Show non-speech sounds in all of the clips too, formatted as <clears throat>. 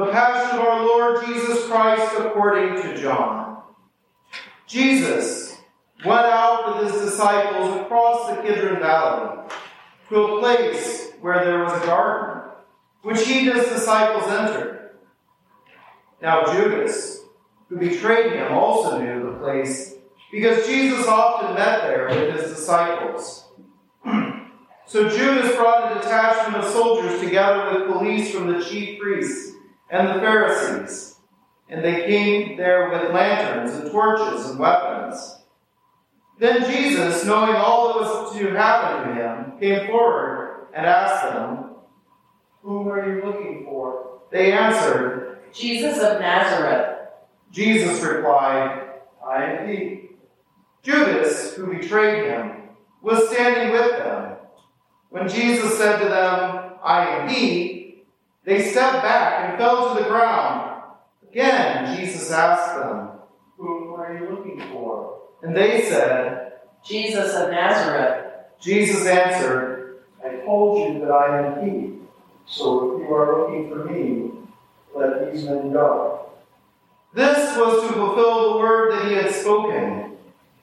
The Passion of our Lord Jesus Christ according to John. Jesus went out with his disciples across the Kidron Valley to a place where there was a garden, which he and his disciples entered. Now Judas, who betrayed him, also knew the place, because Jesus often met there with his disciples. <clears throat> so Judas brought a detachment of soldiers together with police from the chief priests and the Pharisees, and they came there with lanterns and torches and weapons. Then Jesus, knowing all that was to happen to him, came forward and asked them, Whom are you looking for? They answered, Jesus of Nazareth. Jesus replied, I am he. Judas, who betrayed him, was standing with them. When Jesus said to them, I am he, they stepped back and fell to the ground. Again, Jesus asked them, Whom are you looking for? And they said, Jesus of Nazareth. Jesus answered, I told you that I am he. So if you are looking for me, let these men go. This was to fulfill the word that he had spoken.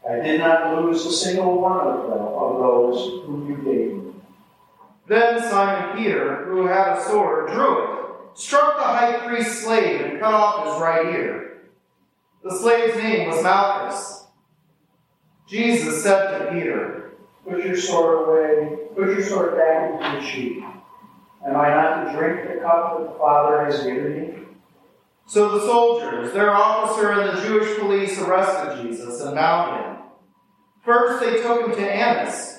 I did not lose a single one of them of those whom you gave me. Then Simon Peter, who had a sword, drew it, struck the high priest's slave, and cut off his right ear. The slave's name was Malchus. Jesus said to Peter, Put your sword away, put your sword back into your sheath. Am I not to drink the cup that the Father has given me? So the soldiers, their officer, and the Jewish police arrested Jesus and bound him. First, they took him to Annas,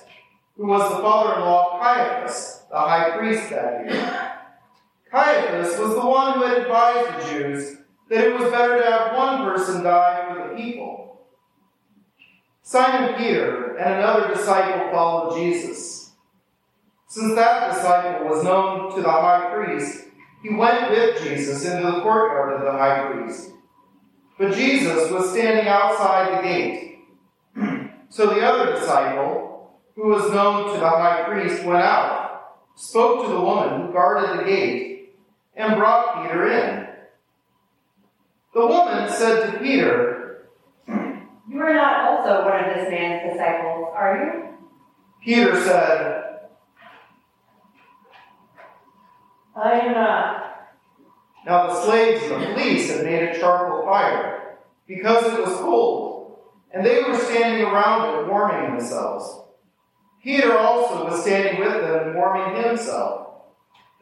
who was the father in law of Caiaphas, the high priest that year. Caiaphas was the one who had advised the Jews that it was better to have one person die for the people. Simon Peter and another disciple followed Jesus. Since that disciple was known to the high priest, he went with Jesus into the courtyard of the high priest. But Jesus was standing outside the gate. <clears throat> so the other disciple, who was known to the high priest, went out, spoke to the woman who guarded the gate, and brought Peter in. The woman said to Peter, You are not also one of this man's disciples, are you? Peter said, I am not. Now the slaves and the police had made a charcoal fire because it was cold, and they were standing around it warming themselves. Peter also was standing with them warming himself.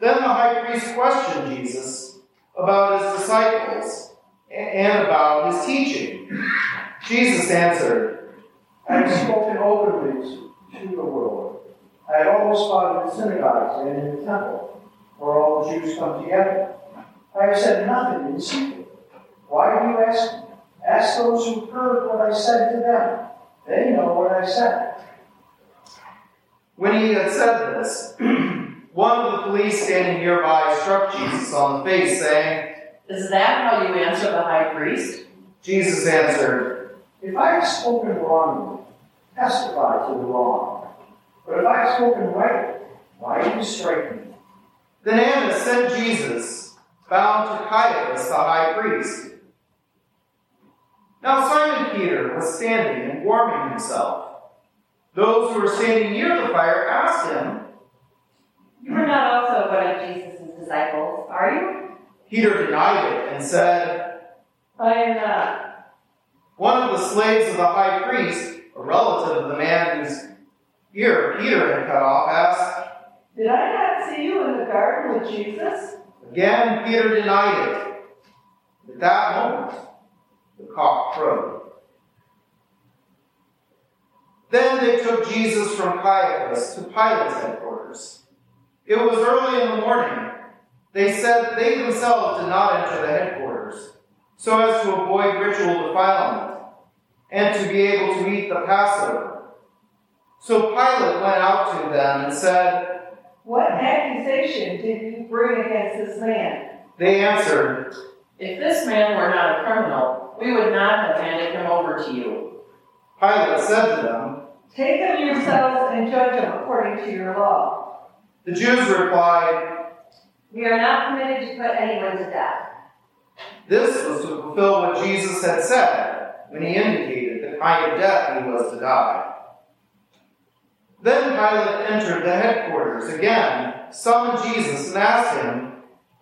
Then the high priest questioned Jesus about his disciples and about his teaching. Jesus answered, I have spoken openly to the world. I have always fought in the synagogues and in the temple, where all the Jews come together. I have said nothing in secret. Why do you ask me? Ask those who heard what I said to them. They know what I said. When he had said this, <clears throat> one of the police standing nearby struck Jesus on the face, saying, Is that how you answer the high priest? Jesus answered, If I have spoken wrongly, testify to the wrong. But if I have spoken right, why do you strike me? Then Annas sent Jesus, bound to Caiaphas the high priest. Now Simon Peter was standing and warming himself. Those who were standing near the fire asked him, You are not also one of Jesus' disciples, are you? Peter denied it and said, I am not. One of the slaves of the high priest, a relative of the man whose ear Peter had cut off, asked, Did I not see you in the garden with Jesus? Again, Peter denied it. At that moment, the cock crowed. Then they took Jesus from Caiaphas to Pilate's headquarters. It was early in the morning. They said they themselves did not enter the headquarters, so as to avoid ritual defilement, and to be able to eat the Passover. So Pilate went out to them and said, What accusation did you bring against this man? They answered, If this man were not a criminal, we would not have handed him over to you. Pilate said to them, Take him yourselves and judge them according to your law. The Jews replied, We are not permitted to put anyone to death. This was to fulfill what Jesus had said when he indicated the kind of death he was to die. Then Pilate entered the headquarters again, summoned Jesus, and asked him,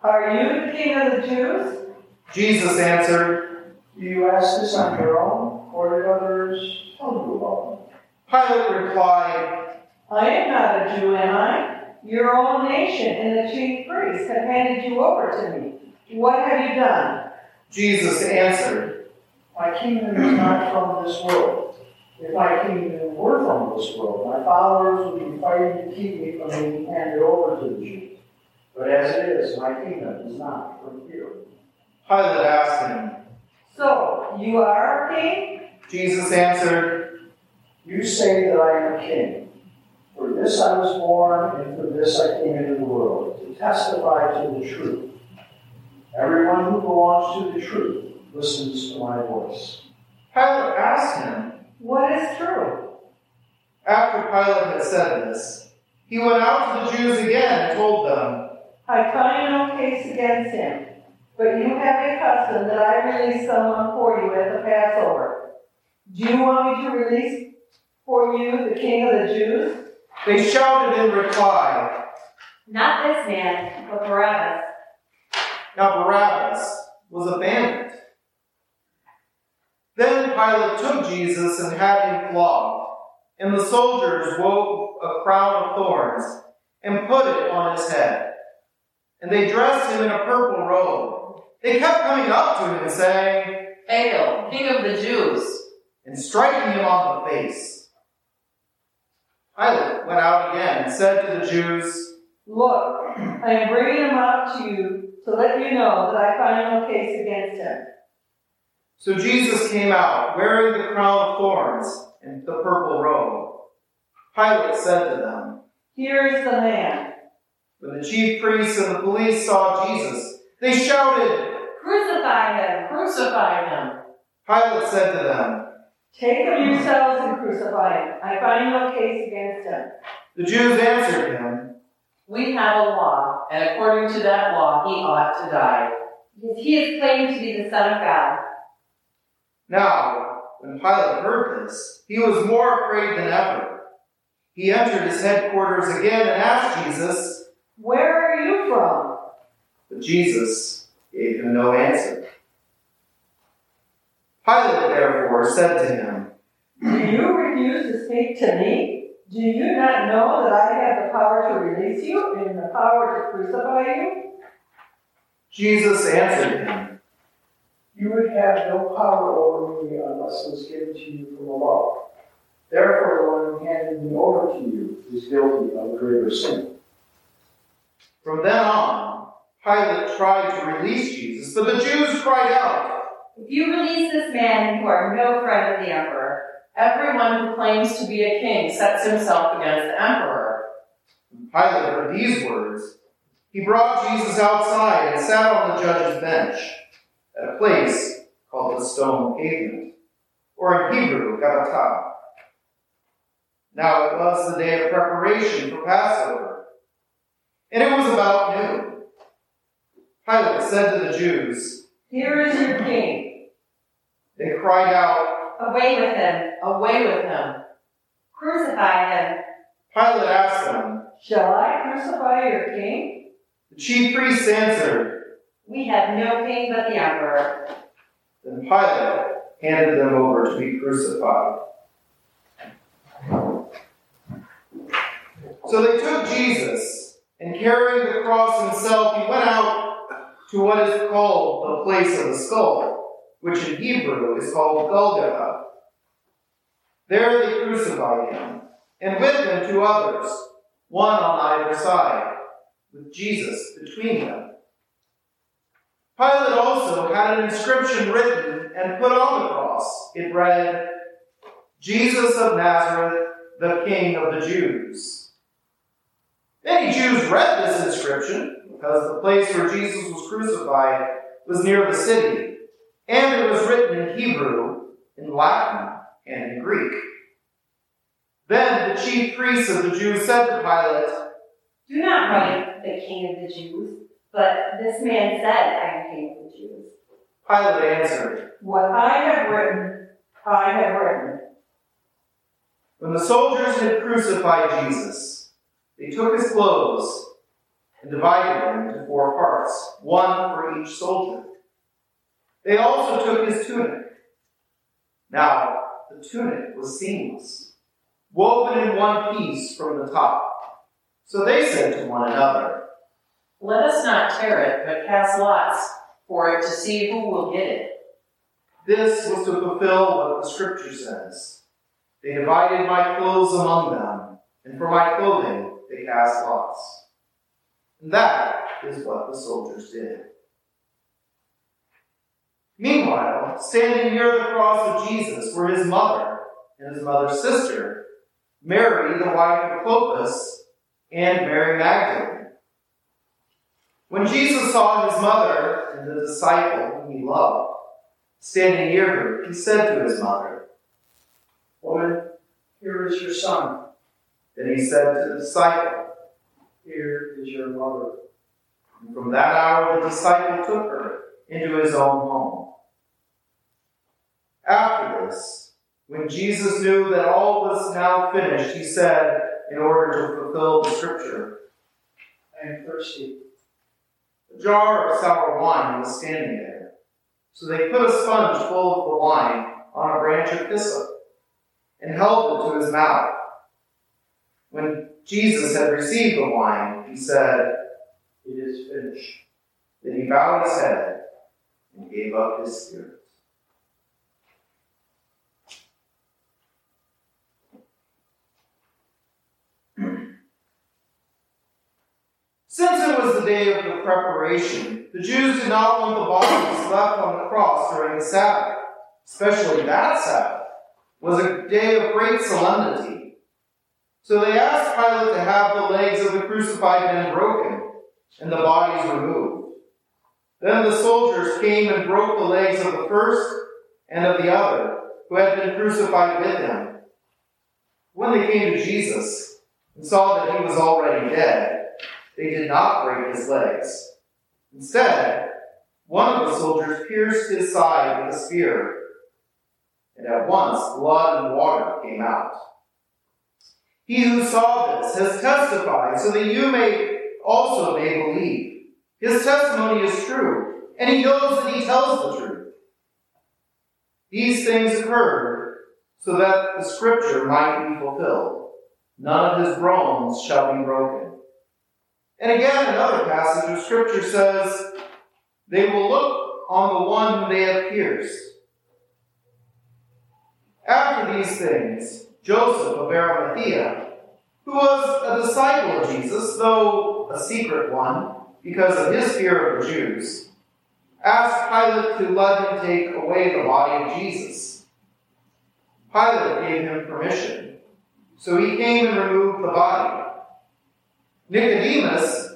Are you the king of the Jews? Jesus answered, you ask this on your own, or did others tell you about me? Pilate replied, I am not a Jew, am I? Your own nation and the chief priests have handed you over to me. What have you done? Jesus answered, My kingdom is not from this world. If my kingdom were from this world, my followers would be fighting to keep me from being handed over to the Jews. But as it is, my kingdom is not from here. Pilate asked him, So, you are a king? Jesus answered, You say that I am a king. For this I was born, and for this I came into the world, to testify to the truth. Everyone who belongs to the truth listens to my voice. Pilate asked him, What is true? After Pilate had said this, he went out to the Jews again and told them, I find no case against him, but you have a custom that I release someone for you at the Passover. Do you want me to release for you the king of the Jews? They shouted in reply, Not this man, but Barabbas. Now Barabbas was a bandit. Then Pilate took Jesus and had him flogged, and the soldiers wove a crown of thorns and put it on his head. And they dressed him in a purple robe. They kept coming up to him and saying, Hail, king of the Jews! and striking him on the face. Pilate went out again and said to the Jews, Look, I am bringing him out to you to let you know that I find no case against him. So Jesus came out, wearing the crown of thorns and the purple robe. Pilate said to them, Here is the man. When the chief priests and the police saw Jesus, they shouted. Crucify him! Crucify him. Pilate said to them, Take him yourselves and crucify him. I find no case against him. The Jews answered him, We have a law, and according to that law, he ought to die. Because he is claimed to be the Son of God. Now, when Pilate heard this, he was more afraid than ever. He entered his headquarters again and asked Jesus, Where are you from? but Jesus gave him no answer. Pilate therefore said to him, Do you refuse to speak to me? Do you not know that I have the power to release you and the power to crucify you? Jesus answered him, You would have no power over me unless it was given to you from above. Therefore, the one who handed me over to you is guilty of a greater sin. From then on, Pilate tried to release Jesus, but the Jews cried out, If you release this man, you are no friend of the emperor. Everyone who claims to be a king sets himself against the emperor. When Pilate heard these words, he brought Jesus outside and sat on the judge's bench at a place called the Stone Pavement, or in Hebrew, Gabbatha. Now it was the day of preparation for Passover, and it was about noon. Pilate said to the Jews, Here is your king. They cried out, Away with him! Away with him. Crucify him! Pilate asked them, Shall I crucify your king? The chief priests answered, We have no king but the emperor. Then Pilate handed them over to be crucified. So they took Jesus, and carrying the cross himself, he went out to what is called the place of the skull, which in Hebrew is called Golgotha. There they crucified him, and with him two others, one on either side, with Jesus between them. Pilate also had an inscription written and put on the cross. It read, Jesus of Nazareth, the King of the Jews. Many Jews read this inscription because the place where Jesus was crucified was near the city, and it was written in Hebrew, in Latin, and in Greek. Then the chief priests of the Jews said to Pilate, Do not write the king of the Jews, But this man said, I am king of the Jews. Pilate answered, What I have written, I have written. When the soldiers had crucified Jesus, they took his clothes and divided them into four parts, one for each soldier. They also took his tunic. Now, the tunic was seamless, woven in one piece from the top. So they said to one another, Let us not tear it, but cast lots for it to see who will get it. This was to fulfill what the scripture says. They divided my clothes among them, and for my clothing they cast lots. And that is what the soldiers did. Meanwhile, standing near the cross of Jesus were his mother and his mother's sister, Mary, the wife of Clopas, and Mary Magdalene. When Jesus saw his mother and the disciple whom he loved standing near her, he said to his mother, Woman, here is your son. Then he said to the disciple, Here is your mother. and from that hour the disciple took her into his own home. After this, when Jesus knew that all was now finished, he said, in order to fulfill the scripture, I am thirsty. A jar of sour wine was standing there. So they put a sponge full of the wine on a branch of hyssop and held it to his mouth. When Jesus had received the wine, he said, It is finished. Then he bowed his head and gave up his spirit. Since it was the day of the preparation, the Jews did not want the bodies left on the cross during the Sabbath, especially that Sabbath was a day of great solemnity. So they asked Pilate to have the legs of the crucified men broken and the bodies removed. Then the soldiers came and broke the legs of the first and of the other who had been crucified with him. When they came to Jesus and saw that he was already dead, they did not break his legs. Instead, one of the soldiers pierced his side with a spear, and at once blood and water came out. He who saw this has testified, so that you may also may believe. His testimony is true, and he knows that he tells the truth. These things occurred so that the scripture might be fulfilled. None of his bones shall be broken. And again, another passage of scripture says, They will look on the one whom they have pierced. After these things, Joseph of Arimathea, who was a disciple of Jesus, though a secret one, because of his fear of the Jews, asked Pilate to let him take away the body of Jesus. Pilate gave him permission, so he came and removed the body. Nicodemus,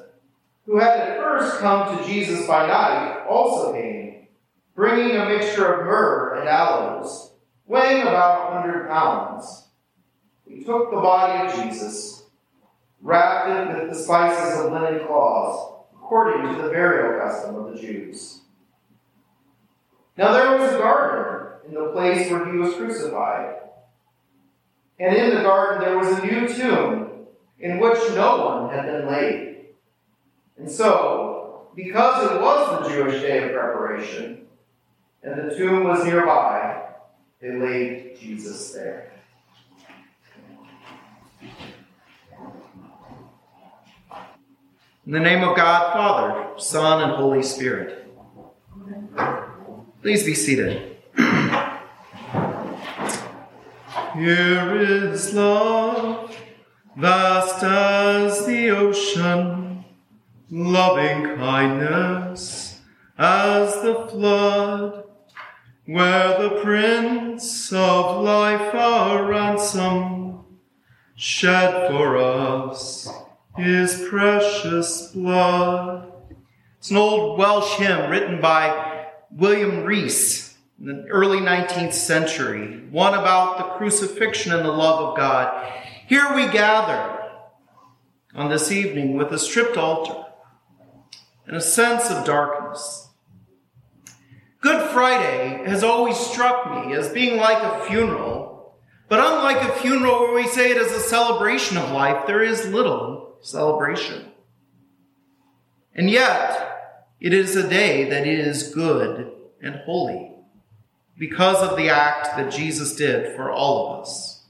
who had at first come to Jesus by night, also came, bringing a mixture of myrrh and aloes, weighing about a hundred pounds. He took the body of Jesus, wrapped it with the spices of linen cloths, according to the burial custom of the Jews. Now there was a garden in the place where he was crucified. And in the garden there was a new tomb in which no one had been laid. And so, because it was the Jewish day of preparation, and the tomb was nearby, they laid Jesus there. In the name of God, Father, Son, and Holy Spirit. Please be seated. <clears throat> Here is love, vast as the ocean, loving kindness as the flood, where the Prince of Life, our ransom, shed for us his precious blood. It's an old Welsh hymn written by William Rees in the early 19th century, one about the crucifixion and the love of God. Here we gather on this evening with a stripped altar and a sense of darkness. Good Friday has always struck me as being like a funeral, but unlike a funeral where we say it is a celebration of life, there is little celebration. And yet, it is a day that is good and holy because of the act that Jesus did for all of us.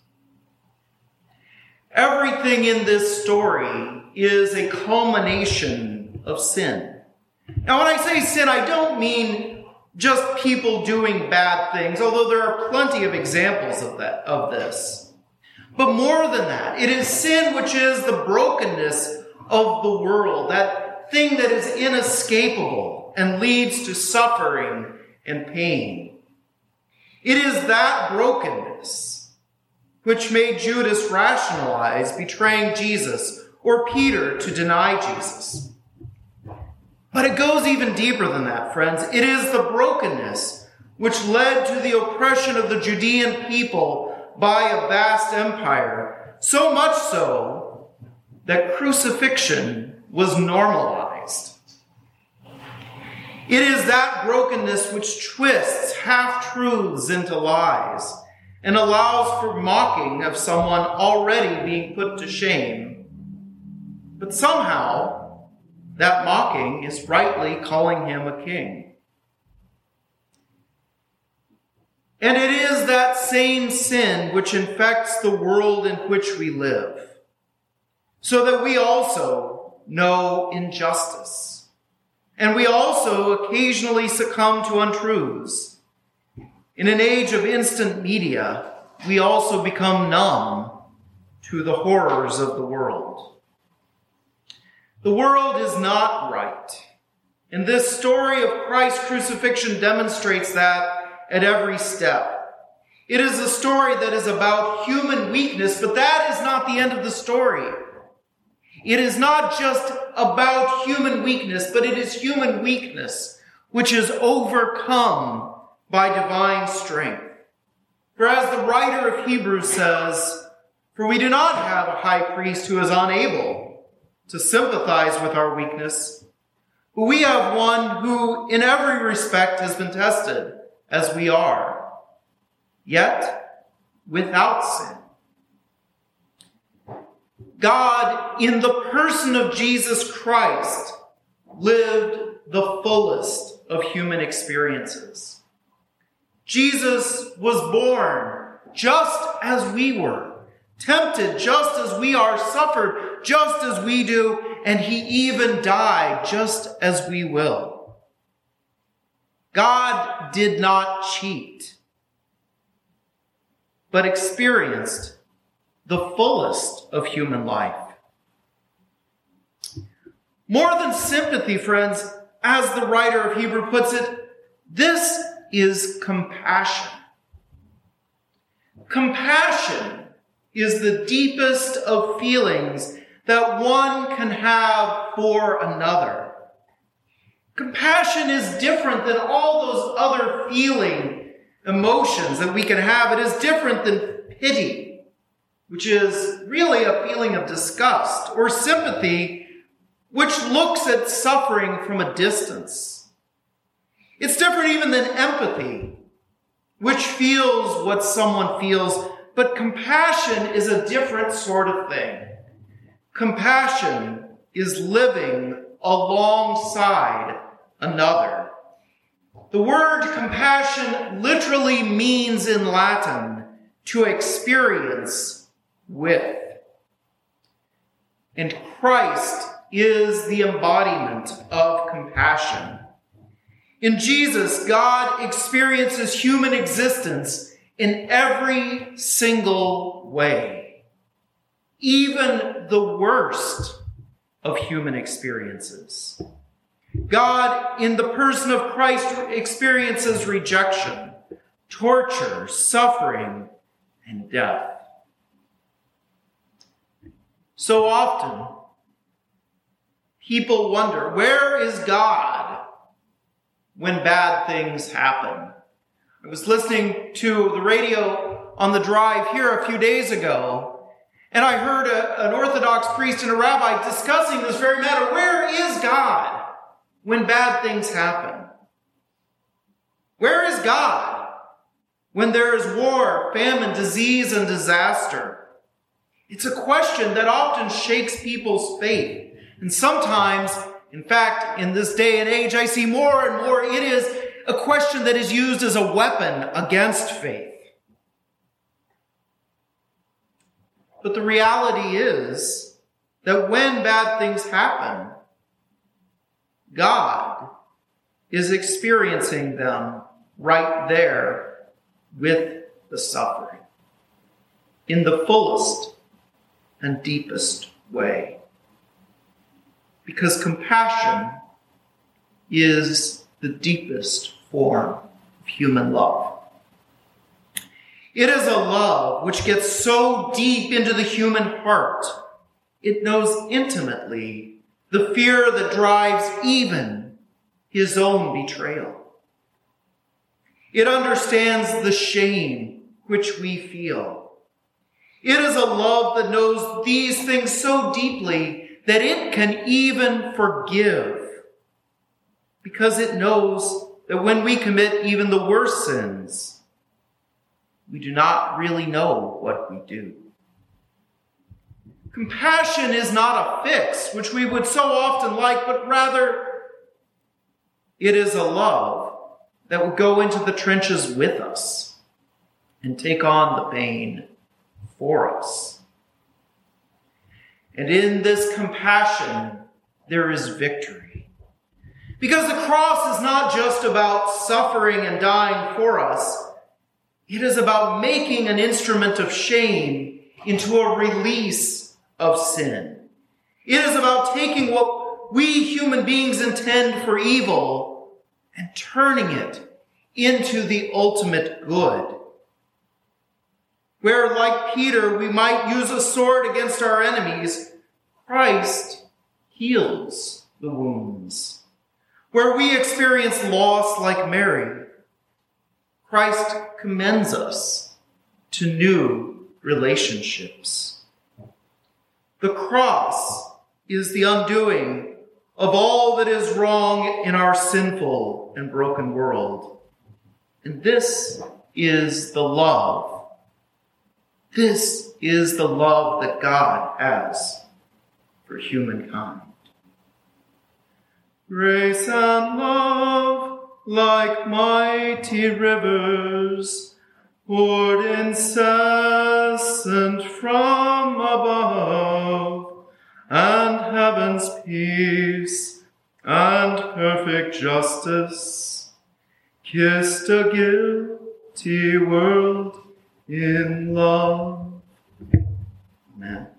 Everything in this story is a culmination of sin. Now, when I say sin, I don't mean just people doing bad things, although there are plenty of examples of that, of this. But more than that, it is sin which is the brokenness of the world, that thing that is inescapable and leads to suffering and pain. It is that brokenness which made Judas rationalize betraying Jesus or Peter to deny Jesus. But it goes even deeper than that, friends. It is the brokenness which led to the oppression of the Judean people by a vast empire, so much so that crucifixion was normalized. It is that brokenness which twists half truths into lies and allows for mocking of someone already being put to shame. But somehow, that mocking is rightly calling him a king. And it is that same sin which infects the world in which we live, so that we also know injustice and we also occasionally succumb to untruths. In an age of instant media, we also become numb to the horrors of the world. The world is not right. And this story of Christ's crucifixion demonstrates that at every step. It is a story that is about human weakness, but that is not the end of the story. It is not just about human weakness, but it is human weakness which is overcome by divine strength. For as the writer of Hebrews says, For we do not have a high priest who is unable to sympathize with our weakness, but we have one who in every respect has been tested as we are, yet without sin. God, in the person of Jesus Christ, lived the fullest of human experiences. Jesus was born just as we were, tempted just as we are, suffered just as we do, and he even died just as we will. God did not cheat, but experienced the fullest of human life. More than sympathy, friends, as the writer of Hebrew puts it, this is compassion. Compassion is the deepest of feelings that one can have for another. Compassion is different than all those other feeling emotions that we can have. It is different than pity which is really a feeling of disgust, or sympathy, which looks at suffering from a distance. It's different even than empathy, which feels what someone feels, but compassion is a different sort of thing. Compassion is living alongside another. The word compassion literally means in Latin to experience with. And Christ is the embodiment of compassion. In Jesus, God experiences human existence in every single way, even the worst of human experiences. God, in the person of Christ, experiences rejection, torture, suffering, and death. So often, people wonder, where is God when bad things happen? I was listening to the radio on the drive here a few days ago, and I heard a, an Orthodox priest and a rabbi discussing this very matter. Where is God when bad things happen? Where is God when there is war, famine, disease, and disaster? It's a question that often shakes people's faith. And sometimes, in fact, in this day and age, I see more and more it is a question that is used as a weapon against faith. But the reality is that when bad things happen, God is experiencing them right there with the suffering in the fullest and deepest way. Because compassion is the deepest form of human love. It is a love which gets so deep into the human heart, it knows intimately the fear that drives even his own betrayal. It understands the shame which we feel. It is a love that knows these things so deeply that it can even forgive because it knows that when we commit even the worst sins, we do not really know what we do. Compassion is not a fix, which we would so often like, but rather it is a love that would go into the trenches with us and take on the pain for us. And in this compassion, there is victory. Because the cross is not just about suffering and dying for us, it is about making an instrument of shame into a release of sin. It is about taking what we human beings intend for evil and turning it into the ultimate good. Where, like Peter, we might use a sword against our enemies, Christ heals the wounds. Where we experience loss like Mary, Christ commends us to new relationships. The cross is the undoing of all that is wrong in our sinful and broken world. And this is the love. This is the love that God has for humankind. Grace and love, like mighty rivers, poured incessant from above, and heaven's peace and perfect justice kissed a guilty world in love. Amen.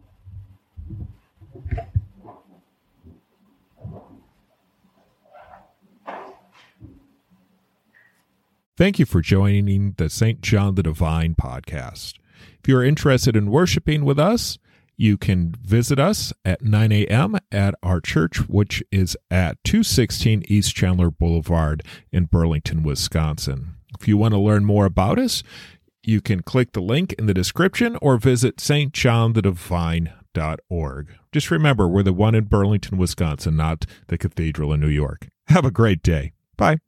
Thank you for joining the St. John the Divine podcast. If you're interested in worshiping with us, you can visit us at 9 a.m. at our church, which is at 216 East Chandler Boulevard in Burlington, Wisconsin. If you want to learn more about us, you can click the link in the description or visit stjohnthedivine.org. Just remember, we're the one in Burlington, Wisconsin, not the cathedral in New York. Have a great day. Bye.